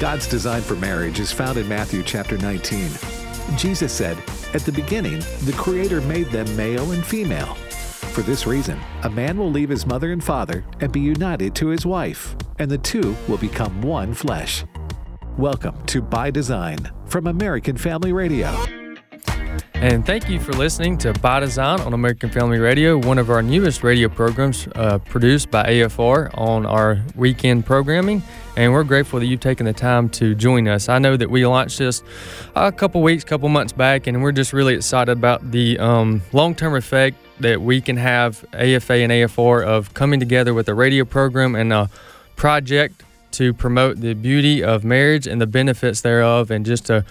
God's design for marriage is found in Matthew chapter 19. Jesus said, At the beginning, the Creator made them male and female. For this reason, a man will leave his mother and father and be united to his wife, and the two will become one flesh. Welcome to By Design from American Family Radio. And thank you for listening to By Design on American Family Radio, one of our newest radio programs uh, produced by AFR on our weekend programming. And we're grateful that you've taken the time to join us. I know that we launched this a couple weeks, couple months back, and we're just really excited about the um, long term effect that we can have, AFA and AFR, of coming together with a radio program and a project to promote the beauty of marriage and the benefits thereof, and just to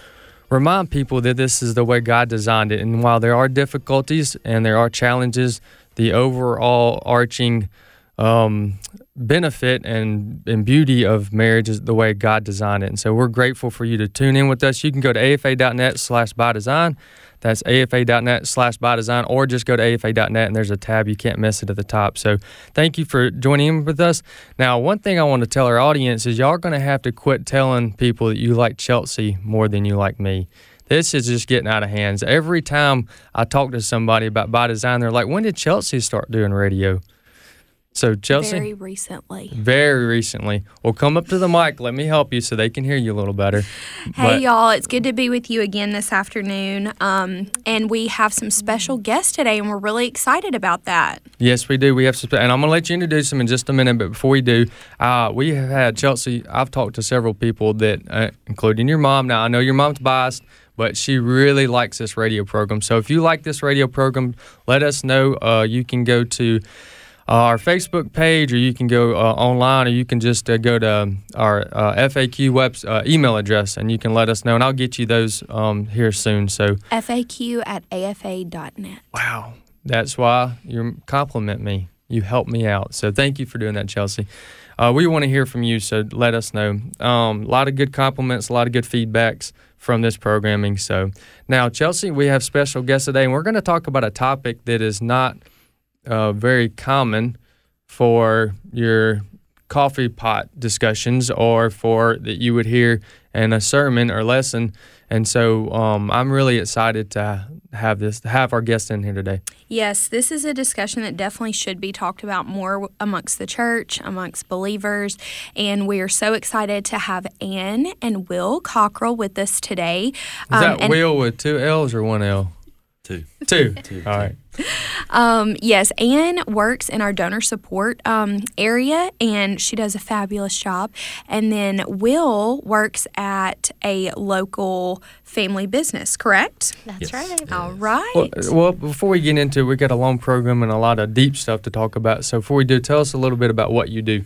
remind people that this is the way God designed it. And while there are difficulties and there are challenges, the overall arching um, benefit and, and beauty of marriage is the way God designed it. And so we're grateful for you to tune in with us. You can go to afa.net slash by design. That's afa.net slash by design, or just go to afa.net and there's a tab. You can't miss it at the top. So thank you for joining in with us. Now, one thing I want to tell our audience is y'all are going to have to quit telling people that you like Chelsea more than you like me. This is just getting out of hands. Every time I talk to somebody about by design, they're like, when did Chelsea start doing radio? So Chelsea, very recently. Very recently. Well, come up to the mic. Let me help you so they can hear you a little better. Hey, but, y'all! It's good to be with you again this afternoon. Um, and we have some special guests today, and we're really excited about that. Yes, we do. We have some, and I'm gonna let you introduce them in just a minute. But before we do, uh, we have had Chelsea. I've talked to several people that, uh, including your mom. Now I know your mom's biased but she really likes this radio program. So if you like this radio program, let us know. Uh, you can go to our Facebook page, or you can go uh, online, or you can just uh, go to our FAQ web email address, and you can let us know, and I'll get you those um, here soon. So FAQ at afa.net. Wow, that's why you compliment me. You help me out. So thank you for doing that, Chelsea. Uh, we want to hear from you, so let us know. Um, a lot of good compliments, a lot of good feedbacks from this programming. So now, Chelsea, we have special guests today, and we're going to talk about a topic that is not uh, very common for your coffee pot discussions or for that you would hear in a sermon or lesson. And so um, I'm really excited to have this, to have our guest in here today. Yes, this is a discussion that definitely should be talked about more amongst the church, amongst believers. And we are so excited to have Ann and Will Cockrell with us today. Is um, that Will with two L's or one L? Two. Two. two. All right. Um, yes, Anne works in our donor support um, area and she does a fabulous job. And then Will works at a local family business, correct? That's yes. right. All right. Well, well, before we get into it, we got a long program and a lot of deep stuff to talk about. So before we do, tell us a little bit about what you do.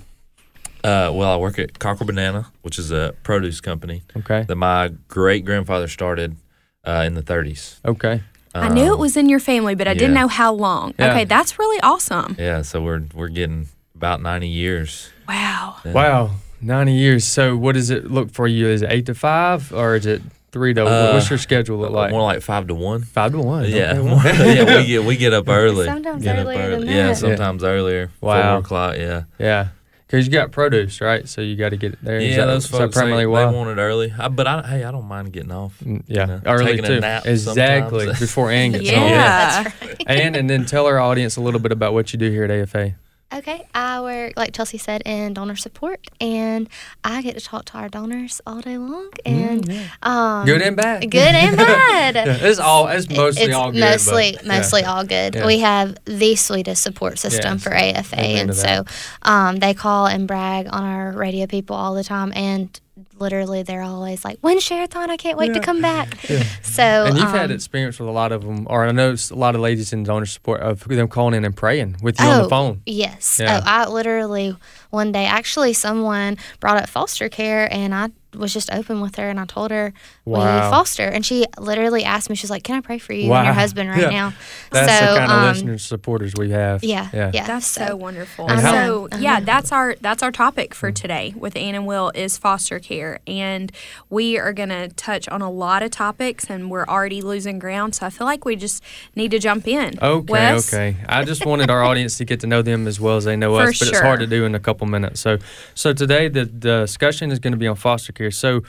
Uh, well, I work at Cockrell Banana, which is a produce company. Okay. That my great grandfather started uh, in the 30s. Okay. I knew it um, was in your family, but I didn't know how long. Yeah. Okay, that's really awesome. Yeah, so we're we're getting about 90 years. Wow. Yeah. Wow, 90 years. So what does it look for you? Is it 8 to 5 or is it 3 to uh, What's your schedule look like? More like 5 to 1. 5 to 1. Yeah. Okay. yeah, we get we get up early. Sometimes get earlier early. than Yeah, that. sometimes earlier. Wow. 4 o'clock, yeah. Yeah. Because you got produce, right? So you got to get it there. Yeah, that, those folks primarily they, why? they want it early. I, but I, hey, I don't mind getting off. Mm, yeah, you know, early too. exactly before Ann gets yeah. home. Yeah, that's right. Ann, and then tell our audience a little bit about what you do here at AFA. Okay, I work, like Chelsea said, in donor support, and I get to talk to our donors all day long, mm, and mm, yeah. um, good and bad. Good and bad. yeah, it's all. It's mostly it's all good. Mostly, but, mostly yeah. all good. We have the sweetest support system for AFA, and so um, they call and brag on our radio people all the time, and literally they're always like, "When's Share-a-thon? I can't wait yeah. to come back." Yeah. So, and you've um, had experience with a lot of them, or I know a lot of ladies in donor support of them calling in and praying with you oh, on the phone. Yes. Yeah. Oh, I literally one day actually someone brought up foster care, and I was just open with her and I told her wow. we foster and she literally asked me she's like can I pray for you wow. and your husband right yeah. now that's so, the kind um, of listeners supporters we have yeah yeah, yeah. that's so, so wonderful and so how, yeah that's our that's our topic for today with Ann and Will is foster care and we are going to touch on a lot of topics and we're already losing ground so I feel like we just need to jump in okay Wes? okay I just wanted our audience to get to know them as well as they know for us but sure. it's hard to do in a couple minutes so so today the, the discussion is going to be on foster care So,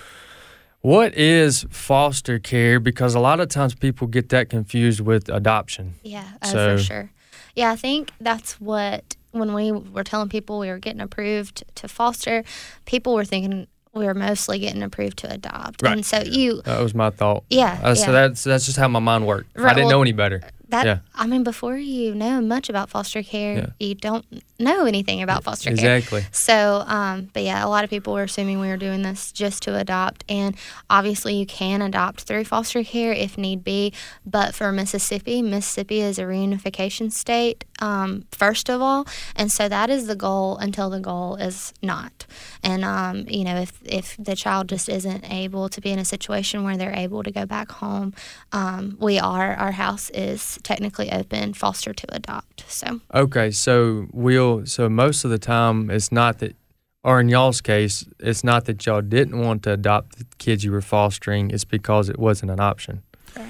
what is foster care? Because a lot of times people get that confused with adoption. Yeah, oh, so, for sure. Yeah, I think that's what when we were telling people we were getting approved to foster, people were thinking we were mostly getting approved to adopt. Right. And so you That was my thought. Yeah. Uh, yeah. So that's that's just how my mind worked. Right, I didn't well, know any better. That yeah. I mean, before you know much about foster care, yeah. you don't know anything about foster care. Exactly. So, um, but yeah, a lot of people were assuming we were doing this just to adopt, and obviously you can adopt through foster care if need be. But for Mississippi, Mississippi is a reunification state, um, first of all, and so that is the goal until the goal is not. And um, you know, if if the child just isn't able to be in a situation where they're able to go back home, um, we are our house is technically open foster to adopt. So okay, so we'll so most of the time it's not that, or in y'all's case, it's not that y'all didn't want to adopt the kids you were fostering. It's because it wasn't an option. Right.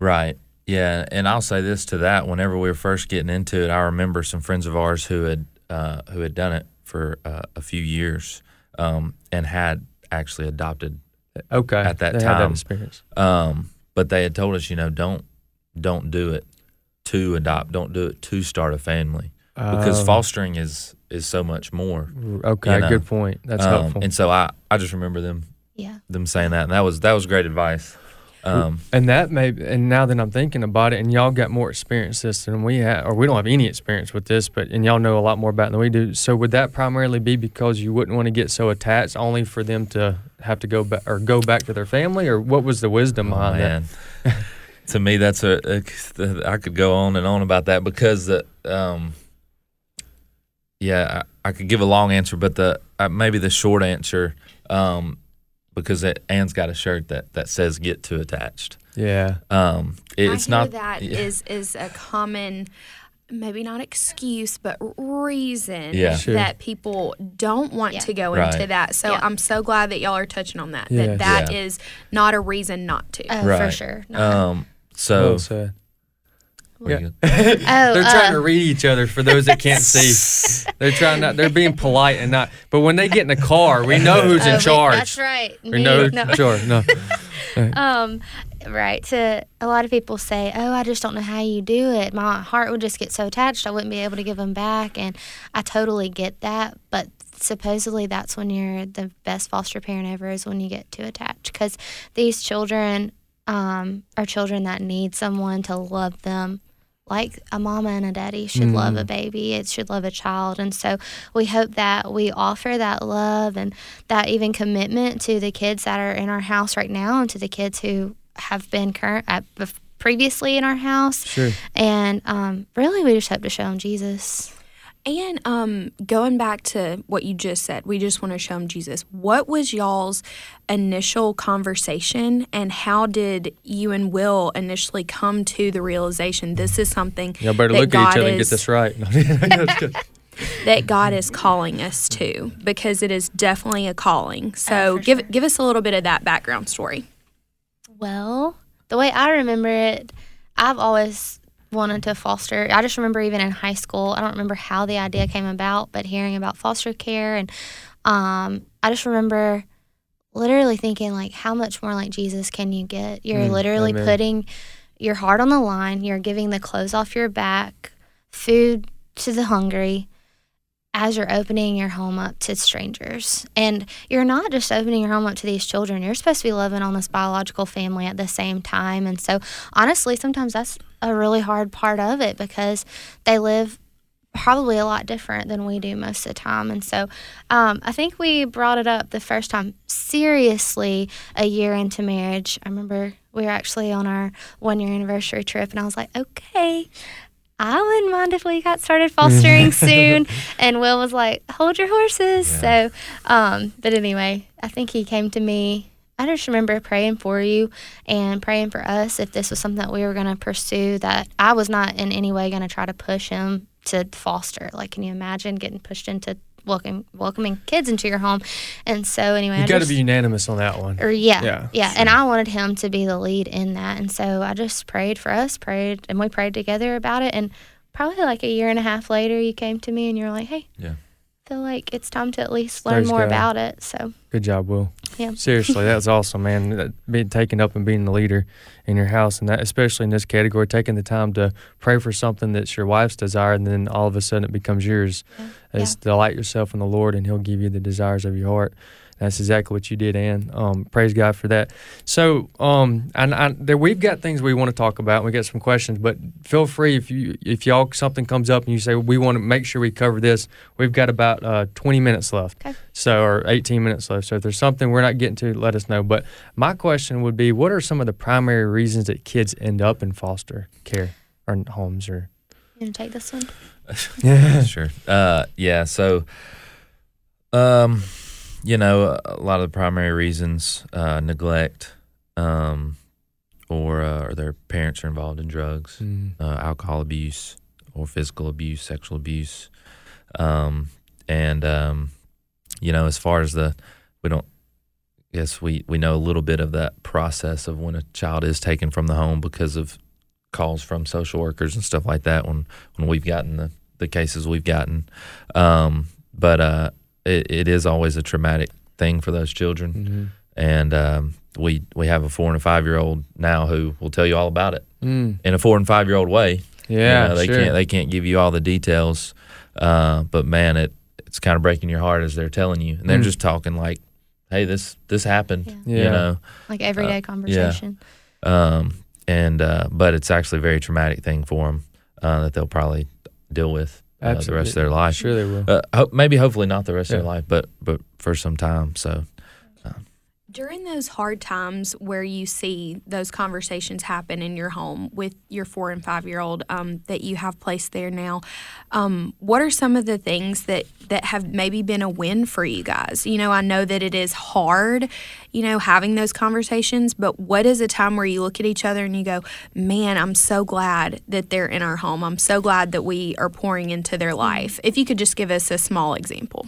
Right. Yeah, and I'll say this to that: whenever we were first getting into it, I remember some friends of ours who had uh, who had done it for uh, a few years um, and had actually adopted. Okay, at that they time, that experience. Um, but they had told us, you know, don't don't do it to adopt. Don't do it to start a family because oh. fostering is is so much more. Okay, you know? good point. That's um, helpful. And so I I just remember them yeah them saying that, and that was that was great advice. Um, and that may, and now that I'm thinking about it, and y'all got more experience this than we have, or we don't have any experience with this, but and y'all know a lot more about it than we do. So would that primarily be because you wouldn't want to get so attached, only for them to have to go back or go back to their family, or what was the wisdom oh, behind man. that? to me, that's a, a. I could go on and on about that because the, um, yeah, I, I could give a long answer, but the uh, maybe the short answer. Um, because it, Anne's got a shirt that, that says "Get too attached." Yeah. Um, it, it's not that yeah. is is a common, maybe not excuse, but reason yeah. sure. that people don't want yeah. to go right. into that. So yeah. I'm so glad that y'all are touching on that. That that is not a reason not to. Oh, right. for sure. Um, so. Well yeah. oh, they're trying uh, to read each other for those that can't see. They're trying not. They're being polite and not. But when they get in the car, we know who's in oh, charge. That's right. We know who's no. in charge. No. um, right. To a lot of people say, "Oh, I just don't know how you do it. My heart would just get so attached, I wouldn't be able to give them back." And I totally get that, but supposedly that's when you're the best foster parent ever is when you get too attached because these children um, are children that need someone to love them like a mama and a daddy should mm. love a mm. baby, it should love a child. And so we hope that we offer that love and that even commitment to the kids that are in our house right now and to the kids who have been current at, previously in our house. Sure. And um, really, we just hope to show them Jesus. And um, going back to what you just said, we just want to show them Jesus. What was y'all's initial conversation, and how did you and Will initially come to the realization this is something? Y'all better look God at each other is, and get this right. that God is calling us to, because it is definitely a calling. So oh, give sure. give us a little bit of that background story. Well, the way I remember it, I've always wanted to foster. I just remember even in high school, I don't remember how the idea came about, but hearing about foster care and um, I just remember literally thinking like how much more like Jesus can you get? You're mm, literally amen. putting your heart on the line, you're giving the clothes off your back, food to the hungry as you're opening your home up to strangers. And you're not just opening your home up to these children, you're supposed to be living on this biological family at the same time. And so, honestly, sometimes that's a really hard part of it because they live probably a lot different than we do most of the time. And so um, I think we brought it up the first time seriously a year into marriage. I remember we were actually on our one year anniversary trip, and I was like, okay. I wouldn't mind if we got started fostering soon. And Will was like, hold your horses. Yeah. So, um, but anyway, I think he came to me I just remember praying for you and praying for us if this was something that we were going to pursue. That I was not in any way going to try to push him to foster. Like, can you imagine getting pushed into welcoming welcoming kids into your home? And so, anyway, you got to be unanimous on that one. Or yeah, yeah, yeah. And I wanted him to be the lead in that, and so I just prayed for us, prayed, and we prayed together about it. And probably like a year and a half later, you came to me and you're like, "Hey, yeah." Feel like it's time to at least learn more God. about it. So Good job, Will. Yeah. Seriously, that's awesome, man. Uh, being taken up and being the leader in your house, and that especially in this category, taking the time to pray for something that's your wife's desire, and then all of a sudden it becomes yours. Yeah. It's yeah. delight yourself in the Lord, and He'll give you the desires of your heart. That's exactly what you did, Ann. Um, praise God for that. So, um, and I, there we've got things we want to talk about. We got some questions, but feel free if you if y'all something comes up and you say well, we want to make sure we cover this. We've got about uh, 20 minutes left, okay. so or 18 minutes left. So if there's something we're not getting to, let us know. But my question would be, what are some of the primary reasons that kids end up in foster care or homes or? You gonna take this one? yeah, sure. Uh, yeah. So, um you know, a lot of the primary reasons uh, neglect, um, or uh, or their parents are involved in drugs, mm. uh, alcohol abuse, or physical abuse, sexual abuse, um, and um, you know, as far as the we don't. Yes, we, we know a little bit of that process of when a child is taken from the home because of calls from social workers and stuff like that. When when we've gotten the, the cases we've gotten, um, but uh, it, it is always a traumatic thing for those children. Mm-hmm. And um, we we have a four and a five year old now who will tell you all about it mm. in a four and five year old way. Yeah, you know, they sure. can't they can't give you all the details, uh, but man, it it's kind of breaking your heart as they're telling you, and they're mm. just talking like, "Hey, this this happened," yeah. you know, like everyday uh, conversation. Yeah. Um, and uh, but it's actually a very traumatic thing for them uh, that they'll probably deal with uh, the rest of their life. Sure, they will. Uh, ho- maybe, hopefully, not the rest yeah. of their life, but but for some time. So. During those hard times where you see those conversations happen in your home with your four and five year old um, that you have placed there now, um, what are some of the things that, that have maybe been a win for you guys? You know, I know that it is hard, you know, having those conversations, but what is a time where you look at each other and you go, man, I'm so glad that they're in our home. I'm so glad that we are pouring into their life. If you could just give us a small example.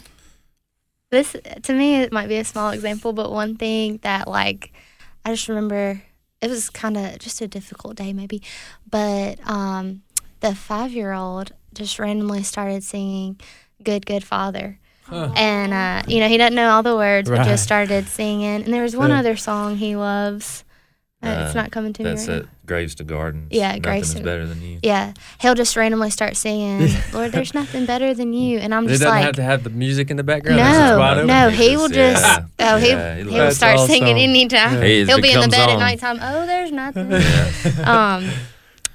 This to me it might be a small example, but one thing that like I just remember it was kind of just a difficult day maybe, but um, the five year old just randomly started singing "Good Good Father." Huh. And uh, you know he doesn't know all the words, right. but just started singing. And there was one other song he loves. Uh, it's not coming to that's me. That's right Graves to Gardens. Yeah, Graves to better than you. Yeah, he'll just randomly start singing, "Lord, there's nothing better than you," and I'm just it doesn't like, have to have the music in the background. No, no, he will just, yeah. oh, he yeah, he will start awesome. singing anytime. Yeah. He will be in the bed on. at nighttime. Oh, there's nothing. um,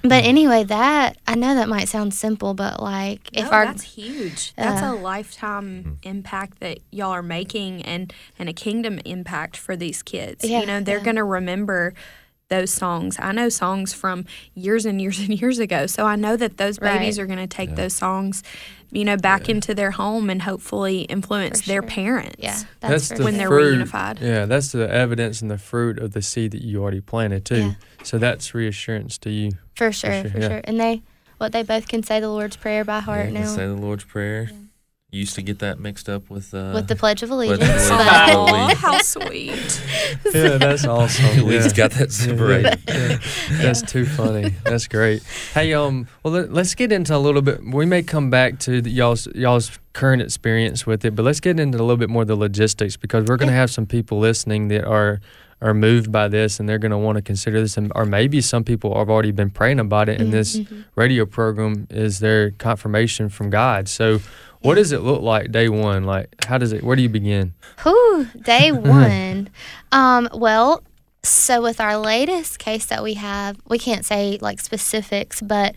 but anyway, that I know that might sound simple, but like if no, our that's huge. That's uh, a lifetime mm-hmm. impact that y'all are making, and and a kingdom impact for these kids. Yeah, you know, they're yeah. gonna remember those songs. I know songs from years and years and years ago. So I know that those babies right. are going to take yeah. those songs, you know, back yeah. into their home and hopefully influence sure. their parents. Yeah, that's, that's the when they're reunified. Yeah, that's the evidence and the fruit of the seed that you already planted too. Yeah. So that's reassurance to you. For sure, for sure. For sure. And they, what they both can say the Lord's Prayer by heart now. Say the Lord's Prayer used to get that mixed up with uh, with the Pledge of Allegiance. oh, how sweet! yeah, that's awesome. we just got that separated. Yeah. That's too funny. That's great. Hey, um, well, let, us get into a little bit. We may come back to the, y'all's y'all's current experience with it, but let's get into a little bit more of the logistics because we're going to have some people listening that are are moved by this and they're going to want to consider this and or maybe some people have already been praying about it and mm-hmm. this radio program is their confirmation from God. So what does it look like day one? Like, how does it? Where do you begin? Whew, day one. um, well, so with our latest case that we have, we can't say like specifics, but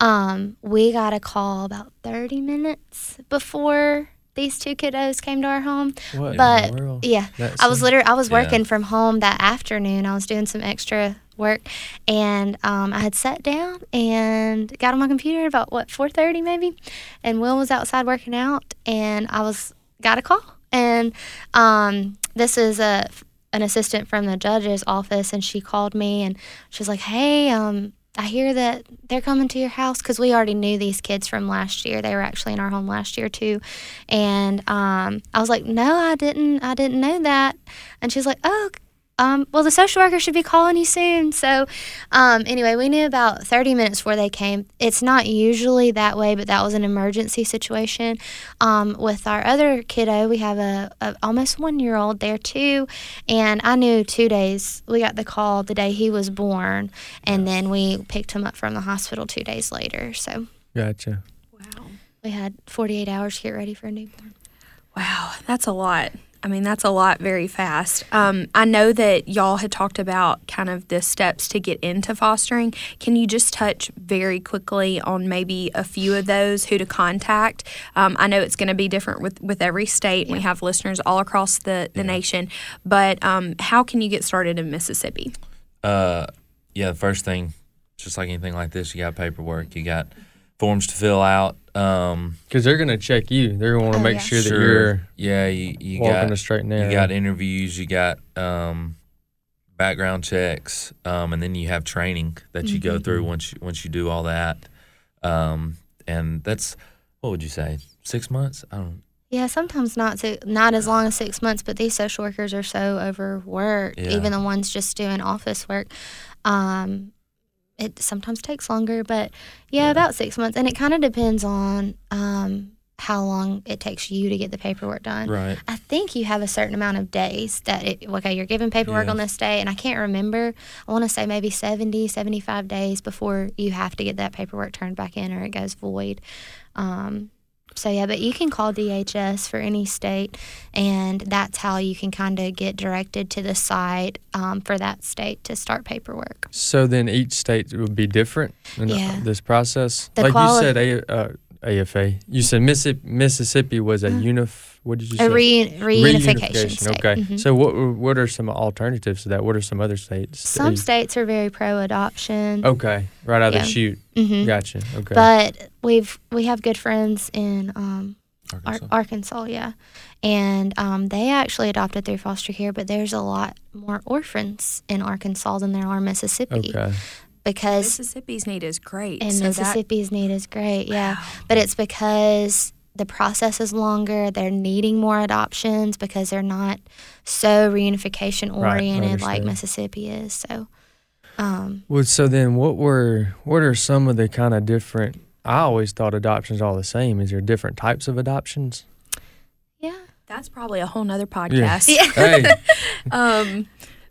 um, we got a call about 30 minutes before these two kiddos came to our home. What but yeah, That's I was literally I was working yeah. from home that afternoon. I was doing some extra work, and um, I had sat down and got on my computer about what 4:30 maybe, and Will was outside working out, and I was got a call, and um, this is a an assistant from the judge's office, and she called me, and she was like, "Hey, um." I hear that they're coming to your house because we already knew these kids from last year. They were actually in our home last year too, and um, I was like, "No, I didn't. I didn't know that." And she's like, "Oh, um, well, the social worker should be calling you soon. So, um, anyway, we knew about 30 minutes before they came. It's not usually that way, but that was an emergency situation. Um, with our other kiddo, we have a, a almost one year old there too, and I knew two days. We got the call the day he was born, and then we picked him up from the hospital two days later. So, gotcha. Wow. We had 48 hours to get ready for a newborn. Wow, that's a lot. I mean, that's a lot very fast. Um, I know that y'all had talked about kind of the steps to get into fostering. Can you just touch very quickly on maybe a few of those, who to contact? Um, I know it's going to be different with, with every state. Yeah. We have listeners all across the, the yeah. nation. But um, how can you get started in Mississippi? Uh, yeah, the first thing, just like anything like this, you got paperwork, you got forms to fill out. Um, because they're gonna check you. They're gonna want to oh, make yeah. sure that you're yeah you, you walking got the straight and narrow. You got interviews. You got um, background checks, um, and then you have training that you mm-hmm. go through once you, once you do all that. Um, and that's what would you say? Six months? I don't. Yeah, sometimes not to, not as long as six months, but these social workers are so overworked. Yeah. Even the ones just doing office work. Um, it sometimes takes longer, but yeah, yeah. about six months. And it kind of depends on um, how long it takes you to get the paperwork done. Right. I think you have a certain amount of days that, it, okay, you're given paperwork yeah. on this day, and I can't remember. I want to say maybe 70, 75 days before you have to get that paperwork turned back in or it goes void. Um, so yeah, but you can call DHS for any state, and that's how you can kind of get directed to the site um, for that state to start paperwork. So then each state would be different in yeah. this process. The like quali- you said, a, uh, AFA. You said Mississippi, Mississippi was a uh, unif. What did you say? A re- reunification. reunification. State. Okay. Mm-hmm. So what what are some alternatives to that? What are some other states? Some states are very pro adoption. Okay, right out yeah. of the chute. Mm-hmm. Gotcha. Okay. But we've we have good friends in um, Arkansas. Ar- Arkansas, yeah, and um, they actually adopted through foster care. But there's a lot more orphans in Arkansas than there are Mississippi. Okay because Mississippi's need is great. And so Mississippi's that, need is great, yeah. Wow. But it's because the process is longer. They're needing more adoptions because they're not so reunification oriented right, like Mississippi is. So, um, well, so then what were what are some of the kind of different? I always thought adoptions all the same. Is there different types of adoptions? Yeah, that's probably a whole nother podcast. Yeah. hey. um,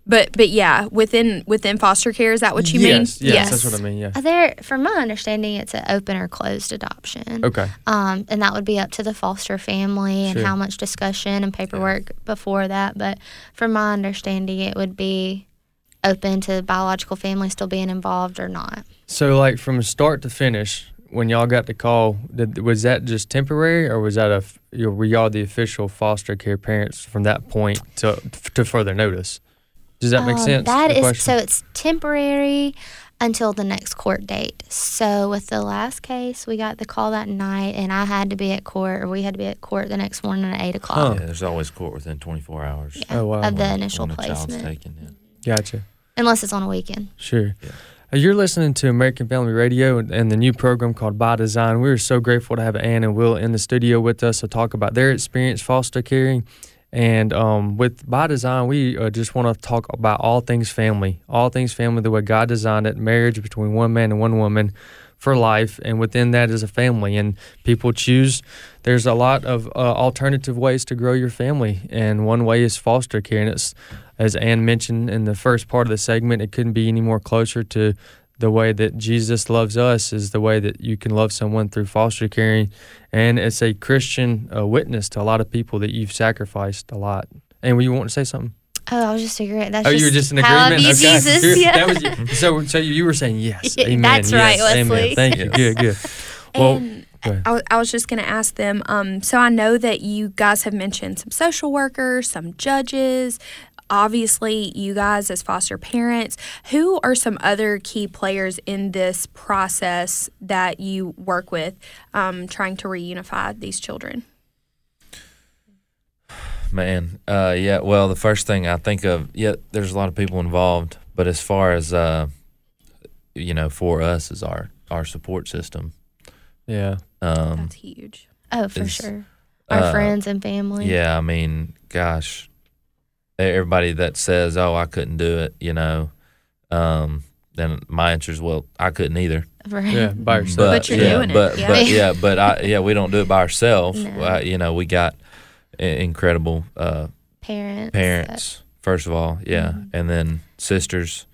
but but yeah, within within foster care, is that what you yes, mean? Yes, yes, that's what I mean. Yeah. There, from my understanding, it's an open or closed adoption. Okay. Um, and that would be up to the foster family and sure. how much discussion and paperwork yeah. before that. But from my understanding, it would be open to the biological family still being involved or not. So, like from start to finish, when y'all got the call, did, was that just temporary, or was that a were y'all the official foster care parents from that point to to further notice? Does that make um, sense? That is question? so it's temporary until the next court date. So with the last case, we got the call that night, and I had to be at court, or we had to be at court the next morning at eight o'clock. Huh. Yeah, there's always court within 24 hours. Yeah, oh, wow. Of the initial when placement. Taken, yeah. Gotcha. Unless it's on a weekend. Sure. Yeah. Uh, you're listening to American Family Radio and the new program called By Design. We're so grateful to have Ann and Will in the studio with us to talk about their experience foster caring and um, with by design, we uh, just want to talk about all things family, all things family, the way God designed it, marriage between one man and one woman for life, and within that is a family. And people choose. There's a lot of uh, alternative ways to grow your family, and one way is foster care. And it's, as Ann mentioned in the first part of the segment, it couldn't be any more closer to the way that Jesus loves us is the way that you can love someone through foster caring. And it's a Christian uh, witness to a lot of people that you've sacrificed a lot. And were you want to say something? Oh, I was just agreeing. That's oh, just you were just in agreement. okay. Jesus, yeah. That was, so, so you were saying yes. Amen. That's yes, right, Wesley. Amen. Thank you. Good, good. Well, I, I, was just going to ask them. Um, so I know that you guys have mentioned some social workers, some judges, obviously you guys as foster parents who are some other key players in this process that you work with um, trying to reunify these children? Man uh, yeah well the first thing i think of yeah there's a lot of people involved but as far as uh, you know for us is our our support system. Yeah. Um, that's huge. Oh for sure. Our uh, friends and family. yeah i mean gosh everybody that says, "Oh, I couldn't do it," you know, um, then my answer is, "Well, I couldn't either." Right. Yeah, by yourself. But, but you're yeah, doing but, it. Yeah. But yeah, but I yeah, we don't do it by ourselves. No. Uh, you know, we got incredible uh, parents. Parents, first of all, yeah, mm-hmm. and then sisters,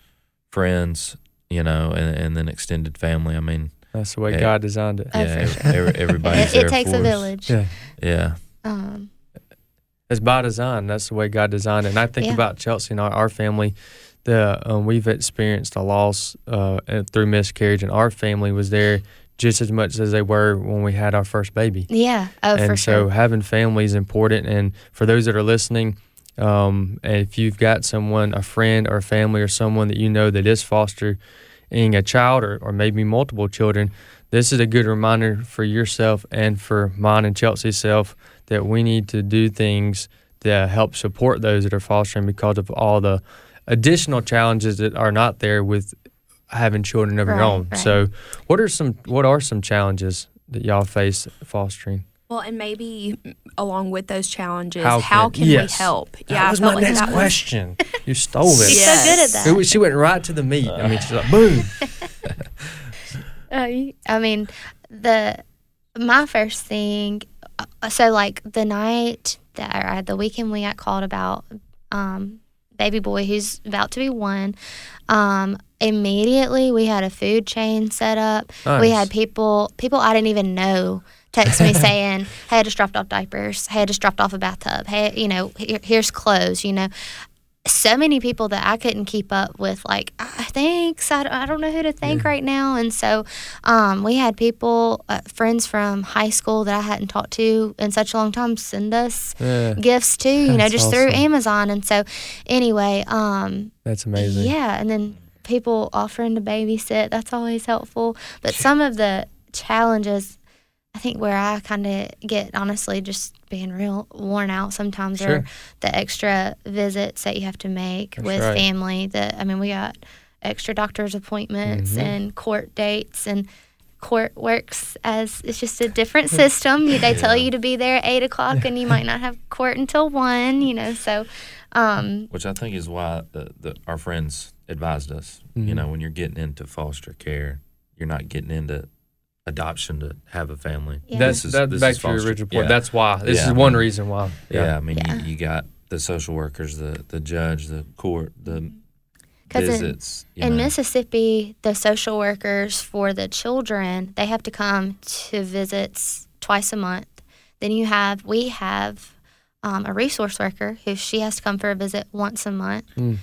friends, you know, and and then extended family. I mean, that's the way it, God designed it. Oh, yeah, sure. every, everybody's it, it takes for a us. village. Yeah. Yeah. Um, it's by design. That's the way God designed it. And I think Yeah. about Chelsea and our, our family. The um, we've experienced a loss uh, through miscarriage, and our family was there just as much as they were when we had our first baby. yeah. Oh, and for so sure. having family is important. And for those that are listening, um, and if you've got someone, a friend or a family or someone that you know that is fostering a child or, or maybe multiple children, this is a good reminder for yourself and for mine and Chelsea's self that we need to do things that help support those that are fostering because of all the additional challenges that are not there with having children of your own. right. So, what are some what are some challenges that y'all face fostering? Well, and maybe along with those challenges, How how, can- can, yes. we help? Yeah. That I was felt my like next that was- question. you stole it. She's Yes. so good at that. It she went right to the meat. I mean, she's like, boom. Uh, I mean, the my first thing. Uh, So like the night that or the weekend we got called about um, baby boy who's about to be one. Um, immediately we had a food chain set up. We had people people I didn't even know text me saying, "Hey, I just dropped off diapers. Hey, I just dropped off a bathtub. Hey, you know, here, here's clothes. You know." So many people that I couldn't keep up with, like, "Ah, thanks, I, don't- I don't know who to thank right now. And so um, we had people, uh, friends from high school that I hadn't talked to in such a long time, send us Yeah, gifts too, you know, That's just through. Amazon. And so, anyway, um, that's amazing. yeah, and then people offering to babysit, that's always helpful. But some of the challenges, I think where I kind of get honestly just being real worn out sometimes Sure. are the extra visits that you have to make That's with right. family. That I mean, we got extra doctor's appointments Mhm. and court dates and court works as it's just a different system. You- They tell you to be there at eight o'clock, and you might not have court until one. You know, so um, Which I think is why the, the, our friends advised us. You Mhm. know, when you're getting into foster care, you're not getting into adoption to have a family. Yeah. That's This is- that's this back is to your original point. yeah. That's why. This Yeah, is I one reason why. Yeah, I mean, Yeah. You, you got the social workers, the the judge, the court, the mm-hmm. 'Cause in- visits. you In. Mississippi, the social workers for the children, they have to come to visits twice a month. Then you have, we have um, a resource worker who she has to come for a visit once a month. Mm.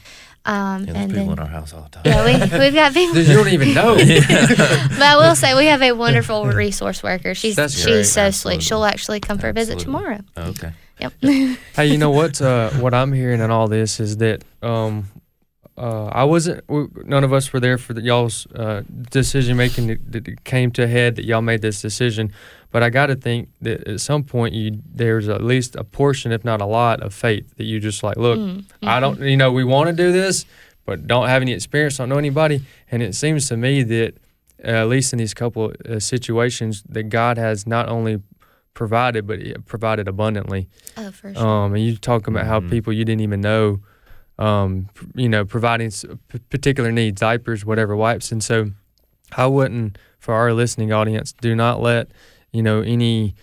Um, Yeah, and people then, in our house all the time. yeah, we, we've got people. You don't even know. but I will say we have a wonderful resource worker. She's That's she's great. so Absolutely. sweet. She'll actually come for a visit tomorrow. Okay. Yep. hey, you know what? Uh, what I'm hearing in all this is that um, uh, I wasn't. We, none of us were there for the, y'all's uh, decision making that, that it came to a head that y'all made this decision. But I got to think that at some point you there's at least a portion, if not a lot, of faith that you just like, look, Mm, I don't, you know, we want to do this, but don't have any experience, don't know anybody. And it seems to me that, uh, at least in these couple uh, situations, that God has not only provided, but provided abundantly. Oh, for sure. Um, and you talk about how Mhm. people you didn't even know, um, p- you know, providing s- p- particular needs, diapers, whatever, wipes. And so I wouldn't, for our listening audience, do not let, you know, any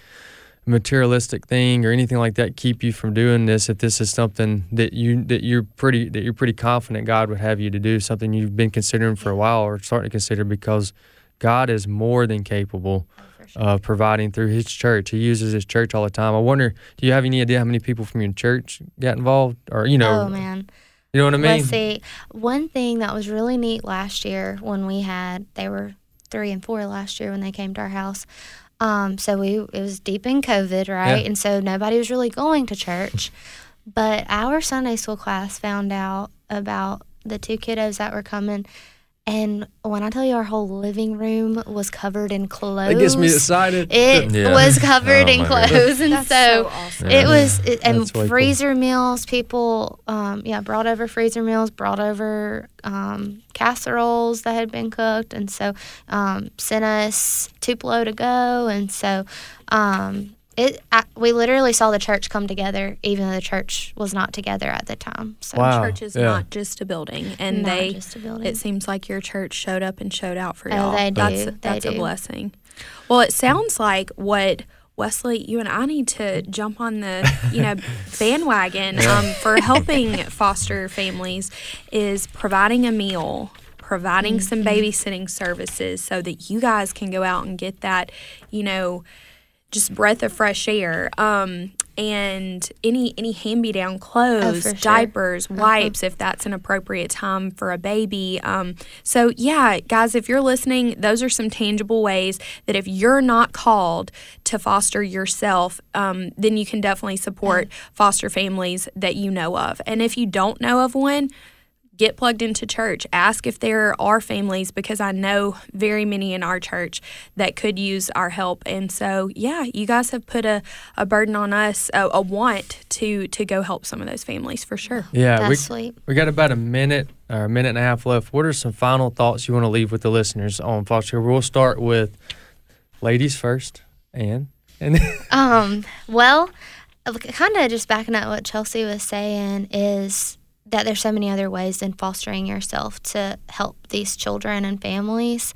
materialistic thing or anything like that keep you from doing this if this is something that you that you're pretty that you're pretty confident God would have you to do something you've been considering for a while or starting to consider because God is more than capable Oh, sure. of providing through his church. He uses his church all the time. I wonder, do you have any idea how many people from your church got involved or you know, oh man. you know what I mean? Let's see. One thing that was really neat last year when we had they were three and four last year when they came to our house. Um, so we it was deep in COVID, right? Yeah. And so nobody was really going to church. but our Sunday school class found out about the two kiddos that were coming. And when I tell you our whole living room was covered in clothes. That gets me excited. It Yeah. was covered Oh in my goodness. clothes, and That's so, so awesome. it was, it, and That's way cool. freezer meals. People, um, yeah, brought over freezer meals, brought over um, casseroles that had been cooked, and so um, sent us Tupelo to go, and so um, it I, we literally saw the church come together even though the church was not together at the time so wow. church is yeah. not just a building and not they building. it seems like your church showed up and showed out for oh, y'all they do. that's they that's do. a blessing well it sounds like what Wesley, you and I need to jump on the you know bandwagon um, for helping foster families is providing a meal providing mm-hmm. some babysitting services so that you guys can go out and get that, you know, just breath of fresh air. Um, and any any hand me down clothes, oh, diapers, sure. Uh-huh. wipes, uh-huh. if that's an appropriate time for a baby. Um, so yeah, guys, if you're listening, those are some tangible ways that if you're not called to foster yourself, um, then you can definitely support foster families that you know of. And if you don't know of one, get plugged into church. Ask if there are families because I know very many in our church that could use our help. And so, yeah, you guys have put a, a burden on us, a, a want to to go help some of those families for sure. Yeah, we, sweet. we got about a minute or a minute and a half left. What are some final thoughts you want to leave with the listeners on foster? Care? We'll start with ladies first, Ann. And um, well, kind of just backing up what Chelsea was saying is that there's so many other ways than fostering yourself to help these children and families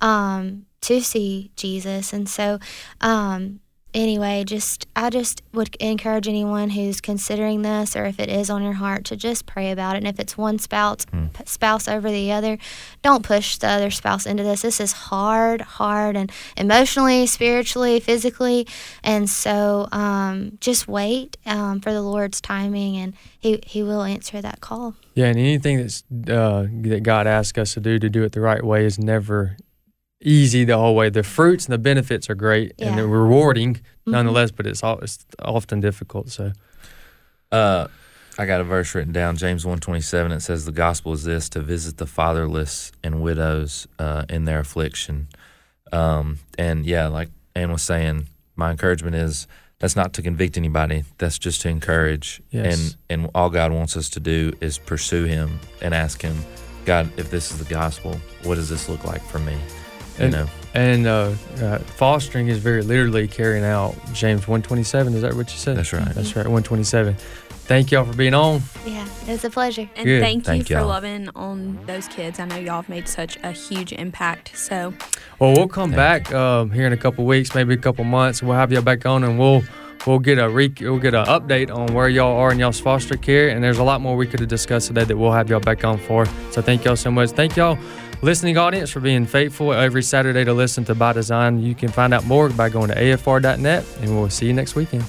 um, to see Jesus. And so, um, anyway, just I just would encourage anyone who's considering this, or if it is on your heart, to just pray about it. And if it's one spouse mm. spouse over the other, don't push the other spouse into this. This is hard, hard, and emotionally, spiritually, physically, and so um, just wait um, for the Lord's timing, and He He will answer that call. Yeah, and anything that's uh, that God asks us to do to do it the right way is never easy the whole way. The fruits and the benefits are great yeah. and they're rewarding mm-hmm. nonetheless, but it's all, it's often difficult. So, uh, I got a verse written down, James one twenty seven. It says, "The gospel is this: to visit the fatherless and widows uh, in their affliction." Um, and yeah, like Anne was saying, my encouragement is that's not to convict anybody. That's just to encourage. Yes. And and all God wants us to do is pursue Him and ask Him, God, if this is the gospel, what does this look like for me? And, know. And uh, uh, fostering is very literally carrying out James 127. Is that what you said? That's right. That's right. 127. Thank y'all for being on. Yeah, it was a pleasure. And Good. thank you thank for y'all. loving on those kids. I know y'all have made such a huge impact. So, well, we'll come back um, here in a couple weeks, maybe a couple months. We'll have y'all back on, and we'll we'll get a re- we'll get an update on where y'all are in y'all's foster care. And there's a lot more we could have discussed today that we'll have y'all back on for. So, thank y'all so much. Thank y'all listening audience for being faithful every Saturday to listen to By Design. You can find out more by going to afr.net, and we'll see you next weekend.